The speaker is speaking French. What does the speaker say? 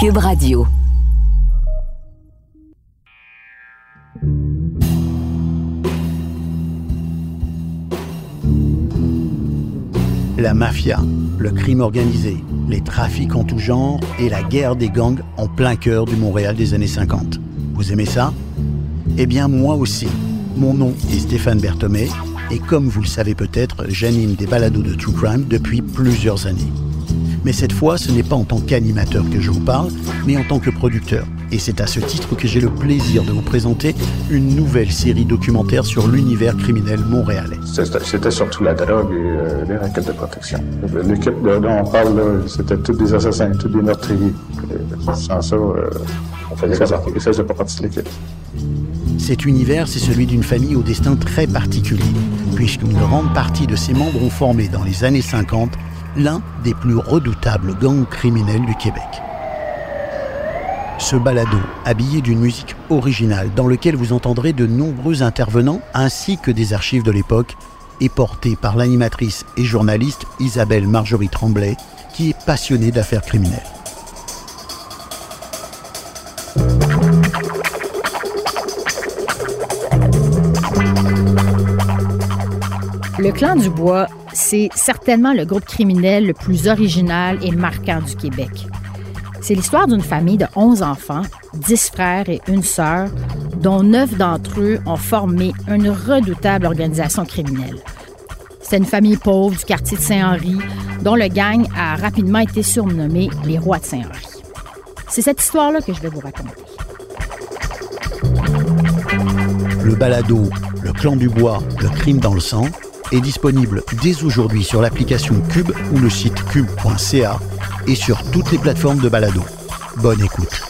Cube Radio. La mafia, le crime organisé, les trafics en tout genre et la guerre des gangs en plein cœur du Montréal des années 50. Vous aimez ça? Eh bien moi aussi. Mon nom est Stéphane Berthomé et comme vous le savez peut-être, j'anime des balados de True Crime depuis plusieurs années. Mais cette fois, ce n'est pas en tant qu'animateur que je vous parle, mais en tant que producteur. Et c'est à ce titre que j'ai le plaisir de vous présenter une nouvelle série documentaire sur l'univers criminel montréalais. C'était surtout la drogue et euh, les raquettes de protection. L'équipe dont on parle, c'était tous des assassins, tous des meurtriers. Sans ça, euh, on faisait ça, pas partie de l'équipe. Cet univers, c'est celui d'une famille au destin très particulier, puisqu'une grande partie de ses membres ont formé dans les années 50 l'un des plus redoutables gangs criminels du Québec. Ce balado, habillé d'une musique originale dans lequel vous entendrez de nombreux intervenants ainsi que des archives de l'époque, est porté par l'animatrice et journaliste Isabelle Marjorie Tremblay, qui est passionnée d'affaires criminelles. Le clan du bois, c'est certainement le groupe criminel le plus original et marquant du Québec. C'est l'histoire d'une famille de 11 enfants, 10 frères et une sœur, dont 9 d'entre eux ont formé une redoutable organisation criminelle. C'est une famille pauvre du quartier de Saint-Henri, dont le gang a rapidement été surnommé les rois de Saint-Henri. C'est cette histoire-là que je vais vous raconter. Le balado, le clan du bois, le crime dans le sang est disponible dès aujourd'hui sur l'application Cube ou le site cube.ca et sur toutes les plateformes de balado. Bonne écoute.